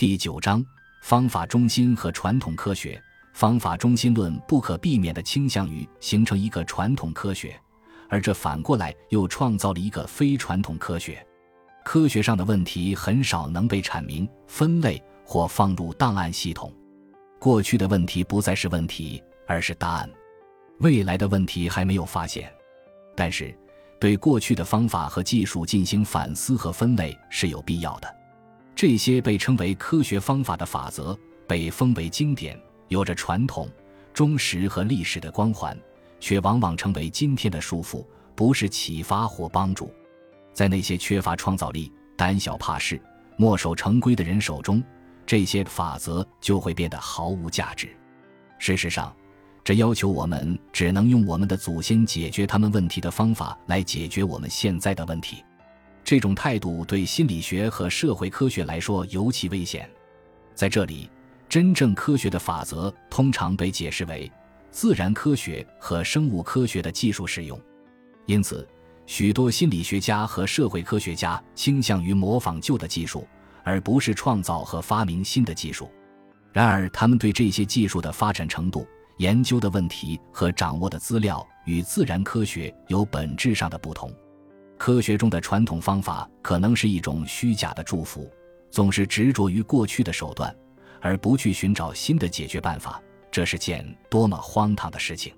第九章：方法中心和传统科学。方法中心论不可避免地倾向于形成一个传统科学，而这反过来又创造了一个非传统科学。科学上的问题很少能被阐明、分类或放入档案系统。过去的问题不再是问题，而是答案。未来的问题还没有发现，但是对过去的方法和技术进行反思和分类是有必要的。这些被称为科学方法的法则被封为经典。有着传统、忠实和历史的光环，却往往成为今天的束缚，不是启发或帮助。在那些缺乏创造力、胆小怕事、墨守成规的人手中，这些法则就会变得毫无价值。事实上，这要求我们只能用我们的祖先解决他们问题的方法来解决我们现在的问题。这种态度对心理学和社会科学来说尤其危险。在这里。真正科学的法则通常被解释为自然科学和生物科学的技术使用，因此，许多心理学家和社会科学家倾向于模仿旧的技术，而不是创造和发明新的技术。然而，他们对这些技术的发展程度、研究的问题和掌握的资料与自然科学有本质上的不同。科学中的传统方法可能是一种虚假的祝福，总是执着于过去的手段。而不去寻找新的解决办法，这是件多么荒唐的事情！